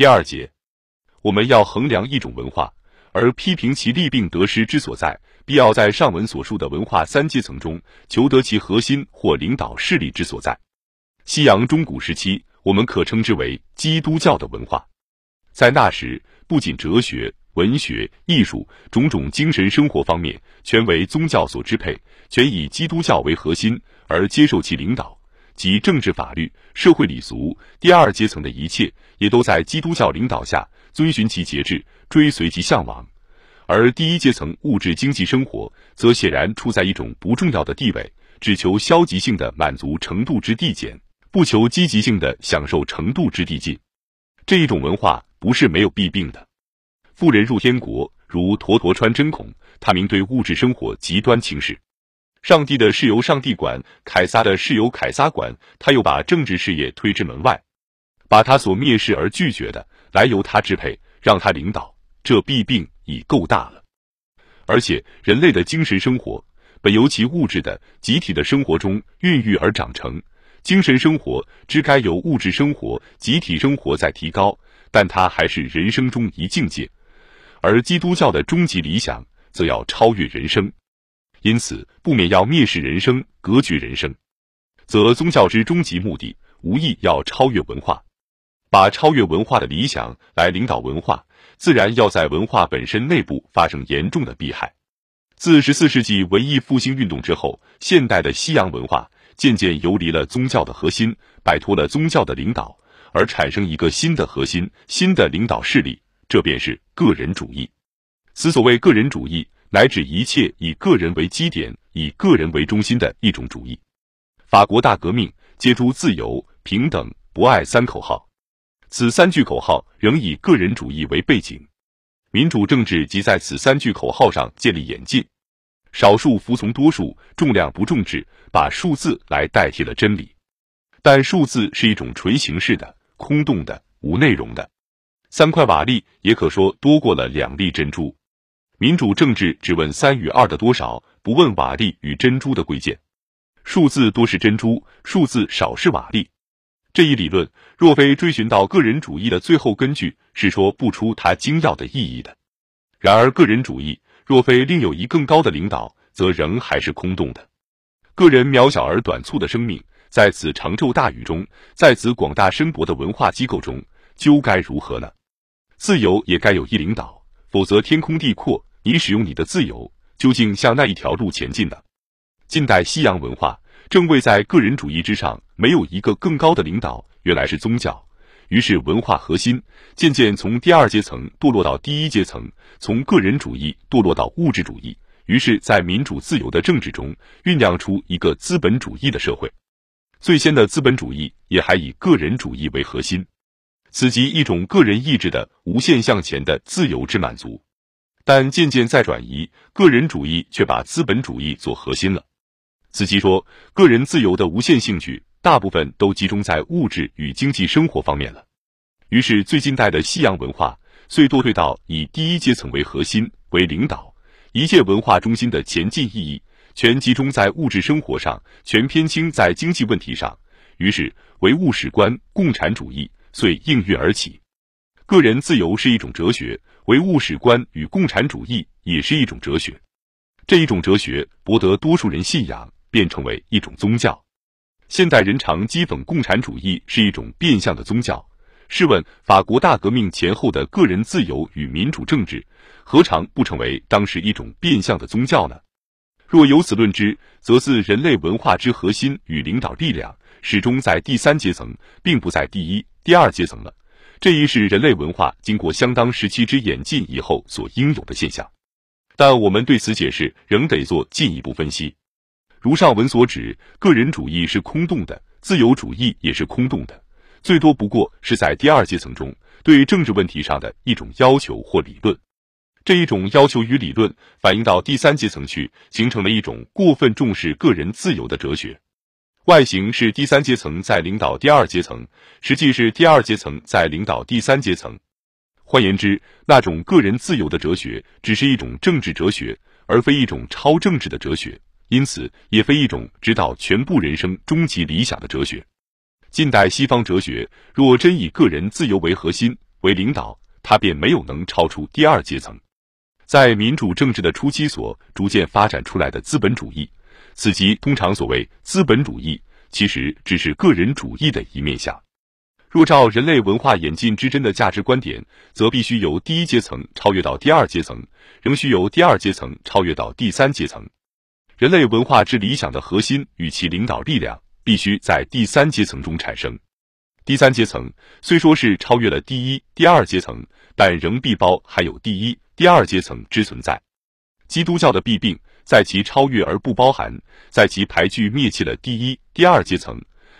第二节，我们要衡量一种文化，而批评其利病得失之所在，必要在上文所述的文化三阶层中，求得其核心或领导势力之所在。西洋中古时期，我们可称之为基督教的文化。在那时，不仅哲学、文学、艺术种种精神生活方面全为宗教所支配，全以基督教为核心，而接受其领导，即政治、法律、社会礼俗第二阶层的一切，也都在基督教领导下遵循其节制，追随其向往。而第一阶层物质经济生活，则显然处在一种不重要的地位，只求消极性的满足程度之递减。不求积极性的享受程度之递进，这一种文化不是没有弊病的。富人入天国，如陀陀穿针孔，他明对物质生活极端轻视。上帝的事由上帝管，凯撒的事由凯撒管，他又把政治事业推之门外，把他所蔑视而拒绝的来由他支配，让他领导，这弊病已够大了。而且人类的精神生活本由其物质的集体的生活中孕育而长成。精神生活之该由物质生活、集体生活在提高，但它还是人生中一境界；而基督教的终极理想，则要超越人生，因此不免要蔑视人生、隔绝人生，则宗教之终极目的，无疑要超越文化，把超越文化的理想来领导文化，自然要在文化本身内部发生严重的弊害。自十四世纪文艺复兴运动之后，现代的西洋文化。渐渐游离了宗教的核心，摆脱了宗教的领导，而产生一个新的核心、新的领导势力，这便是个人主义。此所谓个人主义，乃指一切以个人为基点、以个人为中心的一种主义。法国大革命借助自由、平等、博爱三口号，此三句口号仍以个人主义为背景，民主政治即在此三句口号上建立演进。少数服从多数，重量不重质，把数字来代替了真理。但数字是一种纯形式的、空洞的、无内容的。三块瓦砾也可说多过了两粒珍珠。民主政治只问三与二的多少，不问瓦砾与珍珠的贵贱。数字多是珍珠，数字少是瓦砾。这一理论若非追寻到个人主义的最后根据，是说不出它精要的意义的。然而，个人主义。若非另有一更高的领导，则仍还是空洞的。个人渺小而短促的生命，在此长昼大雨中，在此广大深博的文化机构中，究该如何呢？自由也该有一领导，否则天空地阔，你使用你的自由，究竟向那一条路前进呢？近代西洋文化正位在个人主义之上，没有一个更高的领导，原来是宗教。于是，文化核心渐渐从第二阶层堕落到第一阶层，从个人主义堕落到物质主义。于是，在民主自由的政治中酝酿出一个资本主义的社会。最先的资本主义也还以个人主义为核心，此即一种个人意志的无限向前的自由之满足。但渐渐在转移，个人主义却把资本主义做核心了。此即说，个人自由的无限兴趣。大部分都集中在物质与经济生活方面了，于是最近代的西洋文化遂堕退到以第一阶层为核心为领导，一切文化中心的前进意义全集中在物质生活上，全偏轻在经济问题上。于是唯物史观、共产主义遂应运而起。个人自由是一种哲学，唯物史观与共产主义也是一种哲学。这一种哲学博得多数人信仰，便成为一种宗教。现代人常讥讽共产主义是一种变相的宗教。试问，法国大革命前后的个人自由与民主政治，何尝不成为当时一种变相的宗教呢？若由此论之，则自人类文化之核心与领导力量，始终在第三阶层，并不在第一、第二阶层了。这一是人类文化经过相当时期之演进以后所应有的现象。但我们对此解释仍得做进一步分析。如上文所指，个人主义是空洞的，自由主义也是空洞的，最多不过是在第二阶层中对政治问题上的一种要求或理论。这一种要求与理论反映到第三阶层去，形成了一种过分重视个人自由的哲学。外形是第三阶层在领导第二阶层，实际是第二阶层在领导第三阶层。换言之，那种个人自由的哲学只是一种政治哲学，而非一种超政治的哲学。因此，也非一种指导全部人生终极理想的哲学。近代西方哲学若真以个人自由为核心，为领导，他便没有能超出第二阶层。在民主政治的初期所逐渐发展出来的资本主义，此即通常所谓资本主义，其实只是个人主义的一面相。若照人类文化演进之真的价值观点，则必须由第一阶层超越到第二阶层，仍需由第二阶层超越到第三阶层。人类文化之理想的核心与其领导力量，必须在第三阶层中产生。第三阶层虽说是超越了第一、第二阶层，但仍必包还有第一、第二阶层之存在。基督教的弊病在其超越而不包含，在其排拒灭弃了第一、第二阶层。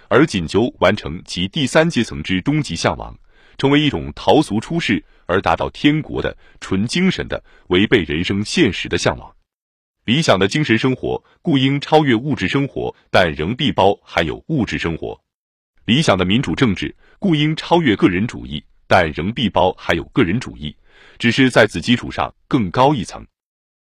而仅求完成其第三阶层之终极向往，成为一种逃俗出世而达到天国的纯精神的违背人生现实的向往。理想的精神生活故应超越物质生活，但仍必包含有物质生活。理想的民主政治故应超越个人主义，但仍必包含有个人主义，只是在此基础上更高一层。